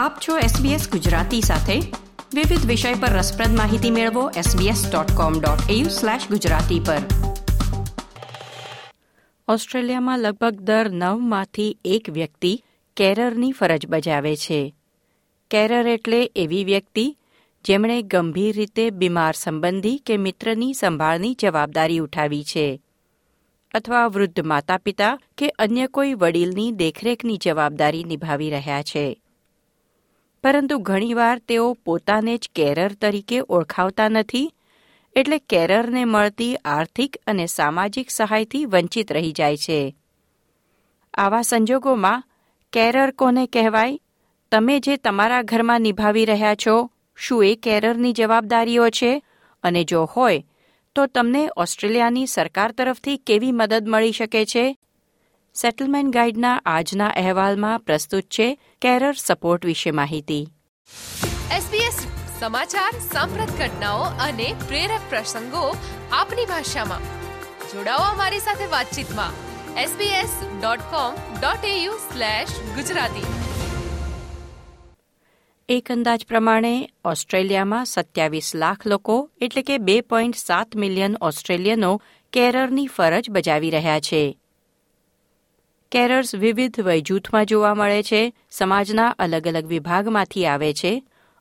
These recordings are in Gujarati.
આપ છો SBS ગુજરાતી સાથે. વિવિધ વિષય પર રસપ્રદ માહિતી મેળવો sbs.com.au/gujarati પર. ઓસ્ટ્રેલિયામાં લગભગ દર નવમાંથી એક વ્યક્તિ કેરરની ફરજ બજાવે છે. કેરર એટલે એવી વ્યક્તિ જેમણે ગંભીર રીતે બીમાર સંબંધી કે મિત્રની સંભાળની જવાબદારી ઉઠાવી છે. અથવા વૃદ્ધ માતા પિતા કે અન્ય કોઈ વડીલની દેખરેખની જવાબદારી નિભાવી રહ્યા છે. પરંતુ ઘણીવાર તેઓ પોતાને જ કેરર તરીકે ઓળખાવતા નથી, એટલે કેરરને મળતી આર્થિક અને સામાજિક સહાયથી વંચિત રહી જાય છે. આવા સંજોગોમાં કેરર કોને કહેવાય? તમે જે તમારા ઘરમાં નિભાવી રહ્યા છો, શું એ કેરરની જવાબદારીઓ છે? અને જો હોય, તો તમને ઓસ્ટ્રેલિયાની સરકાર તરફથી કેવી મદદ મળી શકે છે? સેટલમેન્ટ ગાઈડના આજના અહેવાલમાં પ્રસ્તુત છે કેરર સપોર્ટ વિશે માહિતી. SBS સમાચાર સાંપ્રત ઘટનાઓ અને પ્રેરક પ્રસંગો આપની ભાષામાં. જોડાઓ અમારી સાથે વાતચીતમાં. sbs.com.au ગુજરાતી. એક અંદાજ પ્રમાણે ઓસ્ટ્રેલિયામાં સત્યાવીસ લાખ લોકો એટલે કે બે પોઈન્ટ સાત મિલિયન ઓસ્ટ્રેલિયનો કેરરની ફરજ બજાવી રહ્યા છે. કેરર્સ વિવિધ વય જૂથમાં જોવા મળે છે સમાજના અલગ અલગ વિભાગમાંથી આવે છે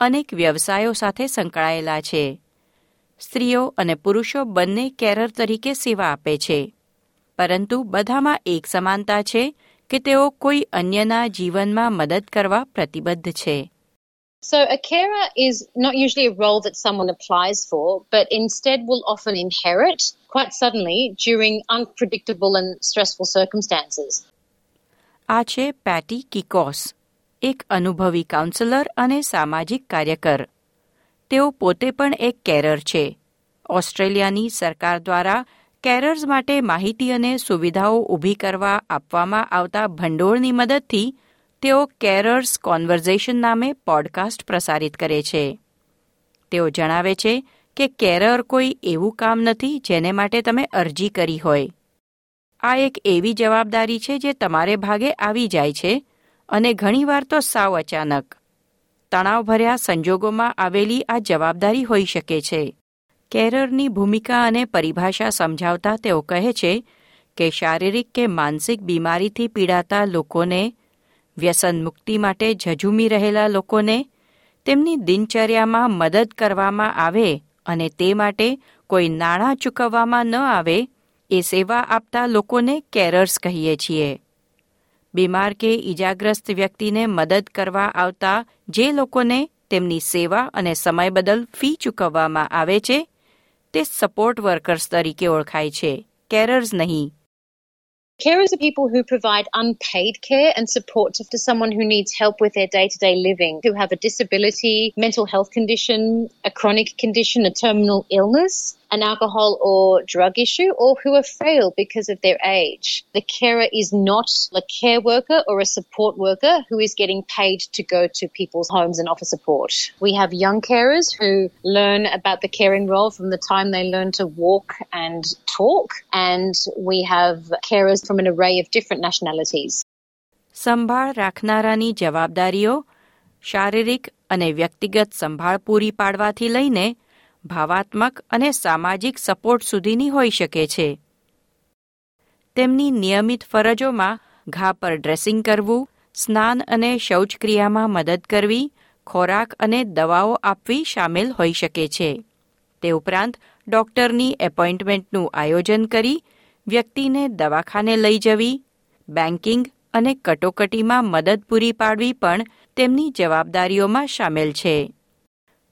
અનેક વ્યવસાયો સાથે સંકળાયેલા છે સ્ત્રીઓ અને પુરુષો બંને કેરર તરીકે સેવા આપે છે પરંતુ બધામાં એક સમાનતા છે કે તેઓ કોઈ અન્યના જીવનમાં મદદ કરવા પ્રતિબદ્ધ છે So, a carer is not usually a role that someone applies for, but instead will often inherit quite suddenly during unpredictable and stressful circumstances. આ છે પેટી કિકોસ, એક અનુભવી કાઉન્સેલર અને સામાજિક કાર્યકર. તેઓ પોતે પણ એક કેરર છે. ઓસ્ટ્રેલિયાની સરકાર દ્વારા કેરર્સ માટે માહિતી અને સુવિધાઓ ઊભી કરવા આપવામાં આવતા ભંડોળની મદદથી તેઓ કેરર્સ કોન્વર્ઝેશન નામે પોડકાસ્ટ પ્રસારિત કરે છે. તેઓ જણાવે છે કે કેરર કોઈ એવું કામ નથી જેને માટે તમે અરજી કરી હોય. આ એક એવી જવાબદારી છે જે તમારે ભાગે આવી જાય છે અને ઘણીવાર તો સાવ અચાનક. તણાવભર્યા સંજોગોમાં આવેલી આ જવાબદારી હોઈ શકે છે. કેરરની ભૂમિકા અને પરિભાષા સમજાવતા તેઓ કહે છે કે શારીરિક કે માનસિક બીમારીથી પીડાતા લોકોને, વ્યસન મુક્તિ માટે ઝઝૂમી રહેલા લોકોને, તેમની દિનચર્યામાં મદદ કરવામાં આવે અને તે માટે કોઈ નાણાં ચૂકવવામાં ન આવે એ સેવા આપતા લોકોને કેરર્સ કહીએ છીએ બીમાર કે ઈજાગ્રસ્ત વ્યક્તિને મદદ કરવા આવતા જે લોકોને તેમની સેવા અને સમય બદલ ફી ચૂકવવામાં આવે છે તે સપોર્ટ વર્કર્સ તરીકે ઓળખાય છે કેરર્સ નહીં Carers are people who provide unpaid care and support to someone who needs help with their day to day living, who have a disability, mental health condition, a chronic condition, a terminal illness, an alcohol or drug issue, or who are frail because of their age. The carer is not a care worker or a support worker who is getting paid to go to people's homes and offer support. We have young carers who learn about the caring role from the time they learn to walk and talk, and we have carers from an array of different nationalities. સંભાળ રાખનારાની જવાબદારીઓ શારીરિક અને વ્યક્તિગત સંભાળ પૂરી પાડવાથી લઈને ભાવાત્મક અને સામાજિક સપોર્ટ સુધીની હોઈ શકે છે. તેમની નિયમિત ફરજોમાં ઘા પર ડ્રેસિંગ કરવું, સ્નાન અને શૌચક્રિયામાં મદદ કરવી, ખોરાક અને દવાઓ આપવી સામેલ હોઈ શકે છે. તે ઉપરાંત ડોક્ટરની એપોઇન્ટમેન્ટનું આયોજન કરી, વ્યક્તિને દવાખાને લઈ જવી બેન્કિંગ અને કટોકટીમાં મદદ પૂરી પાડવી પણ તેમની જવાબદારીઓમાં સામેલ છે.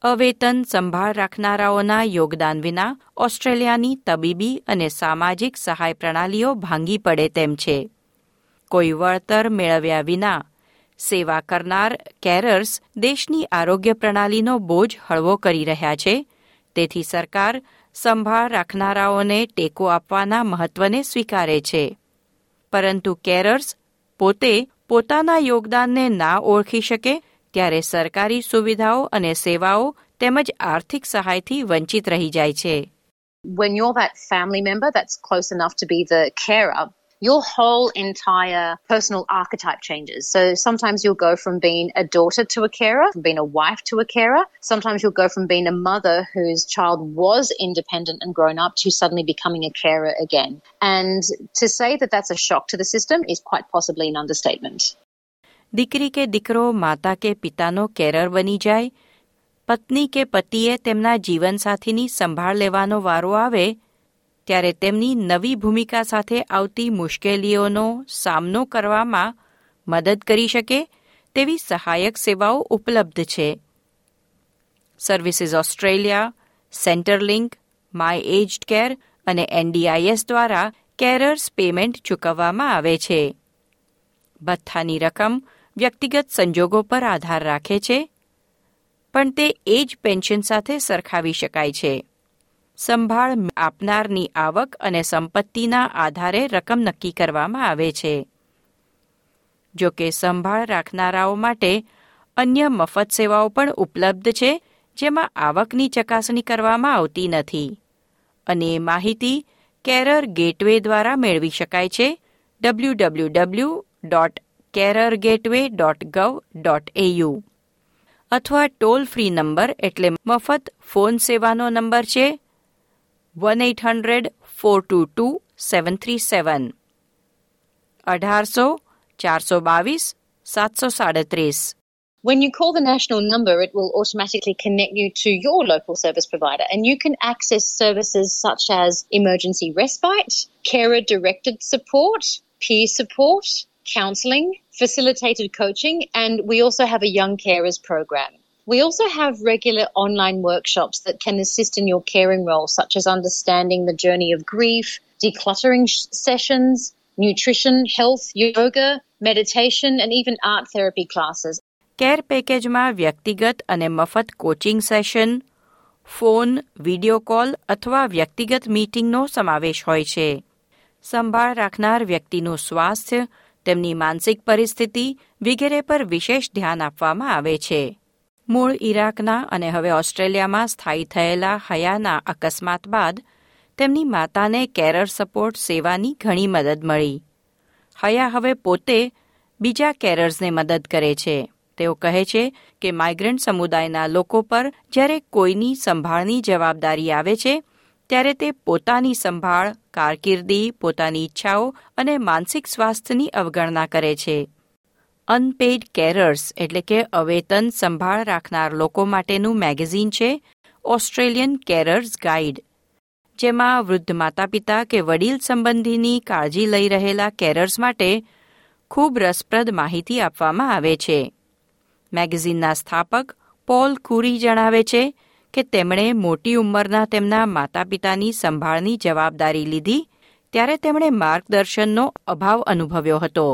અવેતન સંભાળ રાખનારાઓના યોગદાન વિના ઓસ્ટ્રેલિયાની તબીબી અને સામાજિક સહાય પ્રણાલીઓ ભાંગી પડે તેમ છે. કોઈ વળતર મેળવ્યા વિના સેવા કરનાર કેરર્સ દેશની આરોગ્ય પ્રણાલીનો બોજ હળવો કરી રહ્યા છે. તેથી સરકાર સંભાળ રાખનારાઓને ટેકો આપવાના મહત્વને સ્વીકારે છે. પરંતુ કેરર્સ પોતે પોતાના યોગદાનને ના ઓળખી શકે ત્યારે સરકારી સુવિધાઓ અને સેવાઓ તેમજ આર્થિક સહાયથી વંચિત રહી જાય છે When you're that family member that's close enough to be the carer, your whole entire personal archetype changes. So sometimes you'll go from being a daughter to a carer, from being a wife to a carer. Sometimes you'll go from being a mother whose child was independent and grown up to suddenly becoming a carer again. And to say that that's a shock to the system is quite possibly an understatement. દીકરી કે દીકરો માતા કે પિતાનો કેરર બની જાય, પત્ની કે પતિએ તેમના જીવનસાથીની સંભાળ લેવાનો વારો આવે, ત્યારે તેમની નવી ભૂમિકા સાથે આવતી મુશ્કેલીઓનો સામનો કરવામાં મદદ કરી શકે તેવી સહાયક સેવાઓ ઉપલબ્ધ છે. Services Australia, Centrelink, my aged care અને એનડીઆઈએસ દ્વારા કેરર્સ પેમેન્ટ ચૂકવવામાં આવે છે. ભથ્થાની રકમ વ્યક્તિગત સંજોગો પર આધાર રાખે છે, પણ તે એ જ પેન્શન સાથે સરખાવી શકાય છે. સંભાળ આપનારની આવક અને સંપત્તિના આધારે રકમ નક્કી કરવામાં આવે છે. જો કે સંભાળ રાખનારાઓ માટે અન્ય મફત સેવાઓ પણ ઉપલબ્ધ છે, જેમાં આવકની ચકાસણી કરવામાં આવતી નથી. અને માહિતી કેરર ગેટવે દ્વારા મેળવી શકાય છે W W W dot carer gateway dot gov dot A U અથવા ટોલ ફ્રી નંબર એટલે મફત ફોન સેવાનો નંબર છે one eight hundred four two two seven three seven અઢારસો ચારસો બાવીસ સાતસો સાડત્રીસ When you call the national number, it will automatically connect you to your local service provider and you can access services such as emergency respite, carer directed support, peer support, counselling, facilitated coaching, and we also have a young carers program. We also have regular online workshops that can assist in your caring role, such as understanding the journey of grief, decluttering sh- sessions, nutrition, health, yoga, meditation, and even art therapy classes. Care પેકેજમાં વ્યક્તિગત અને મફત coaching session phone video call અથવા વ્યક્તિગત મીટિંગનો સમાવેશ હોય છે સંભાળ રાખનાર વ્યક્તિનું સ્વાસ્થ્ય તેમની માનસિક પરિસ્થિતિ વગેરે પર વિશેષ ધ્યાન આપવામાં આવે છે. મૂળ ઇરાકના અને હવે ઓસ્ટ્રેલિયામાં સ્થાયી થયેલા હયાના અકસ્માત બાદ તેમની માતાને કેરર સપોર્ટ સેવાની ઘણી મદદ મળી. હયા હવે પોતે બીજા કેરર્સને મદદ કરે છે. તેઓ કહે છે કે માઇગ્રન્ટ સમુદાયના લોકો પર જ્યારે કોઈની સંભાળની જવાબદારી આવે છે ત્યારે તે પોતાની સંભાળ, કારકિર્દી, પોતાની ઈચ્છાઓ અને માનસિક સ્વાસ્થ્યની અવગણના કરે છે. અનપેઇડ કેરર્સ એટલે કે અવેતન સંભાળ રાખનાર લોકો માટેનું મેગેઝિન છે ઓસ્ટ્રેલિયન કેરર્સ ગાઈડ જેમાં વૃદ્ધ માતા પિતા કે વડીલ સંબંધીની કાળજી લઈ રહેલા કેરર્સ માટે ખૂબ રસપ્રદ માહિતી આપવામાં આવે છે. મેગેઝિનના સ્થાપક પોલ કુરી જણાવે છે કે તેમણે મોટી ઉંમરના તેમના માતા પિતાની સંભાળની જવાબદારી લીધી ત્યારે તેમણે માર્ગદર્શનનો અભાવ અનુભવ્યો હતો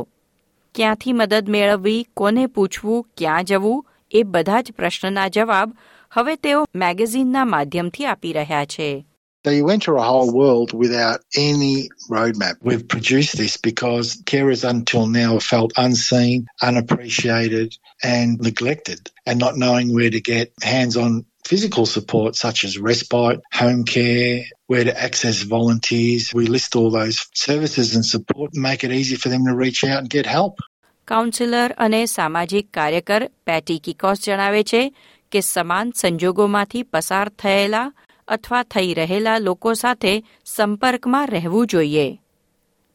ક્યાંથી મદદ મેળવવી કોને પૂછવું ક્યાં જવું એ બધા જ પ્રશ્નના જવાબ હવે તેઓ મેગેઝિનના માધ્યમથી આપી રહ્યા છે They enter a whole world without any roadmap. We've produced this because carers until now have felt unseen, unappreciated and neglected and not knowing where to get hands-on physical support such as respite, home care, where to access volunteers. We list all those services and support and make it easy for them to reach out and get help. Counsellor અને સામાજિક કાર્યકર પેટી કિકોસ જણાવે છે કે સમાન સંજોગોમાંથી પસાર થયેલા અથવા થઈ રહેલા લોકો સાથે સંપર્કમાં રહેવું જોઈએ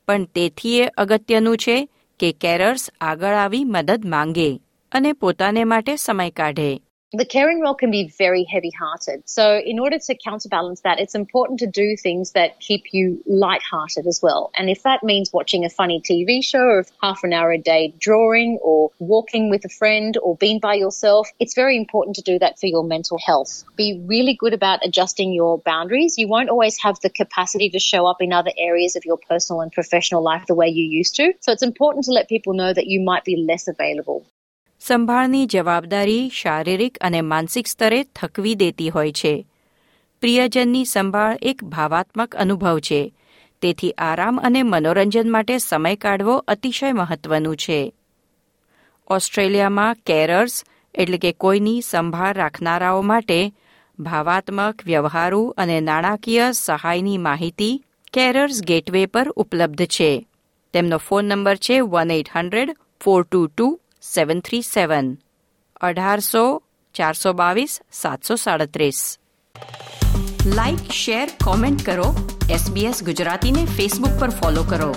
પણ તેથી એ અગત્યનું છે કે કેરર્સ આગળ આવી મદદ માંગે અને પોતાને માટે સમય કાઢે The caring role can be very heavy hearted. So, in order to counterbalance that, it's important to do things that keep you light-hearted as well. And if that means watching a funny TV show or half an hour a day drawing or walking with a friend or being by yourself, it's very important to do that for your mental health. Be really good about adjusting your boundaries. You won't always have the capacity to show up in other areas of your personal and professional life the way you used to. So, it's important to let people know that you might be less available. સંભાળની જવાબદારી શારીરિક અને માનસિક સ્તરે થકવી દેતી હોય છે. પ્રિયજનની સંભાળ એક ભાવાત્મક અનુભવ છે. તેથી આરામ અને મનોરંજન માટે સમય કાઢવો અતિશય મહત્વનું છે. ઓસ્ટ્રેલિયામાં કેરર્સ, એટલે કે કોઈની સંભાળ રાખનારાઓ માટે ભાવાત્મક વ્યવહારુ અને નાણાકીય સહાયની માહિતી કેરર્સ ગેટવે પર ઉપલબ્ધ છે. તેમનો ફોન નંબર છે one eight hundred four two two seven three seven અઢારસો ચારસો બાવીસ સાતસો સાડત્રીસ લાઇક શેર કોમેન્ટ કરો એસબીએસ ગુજરાતીને ફેસબુક પર ફોલો કરો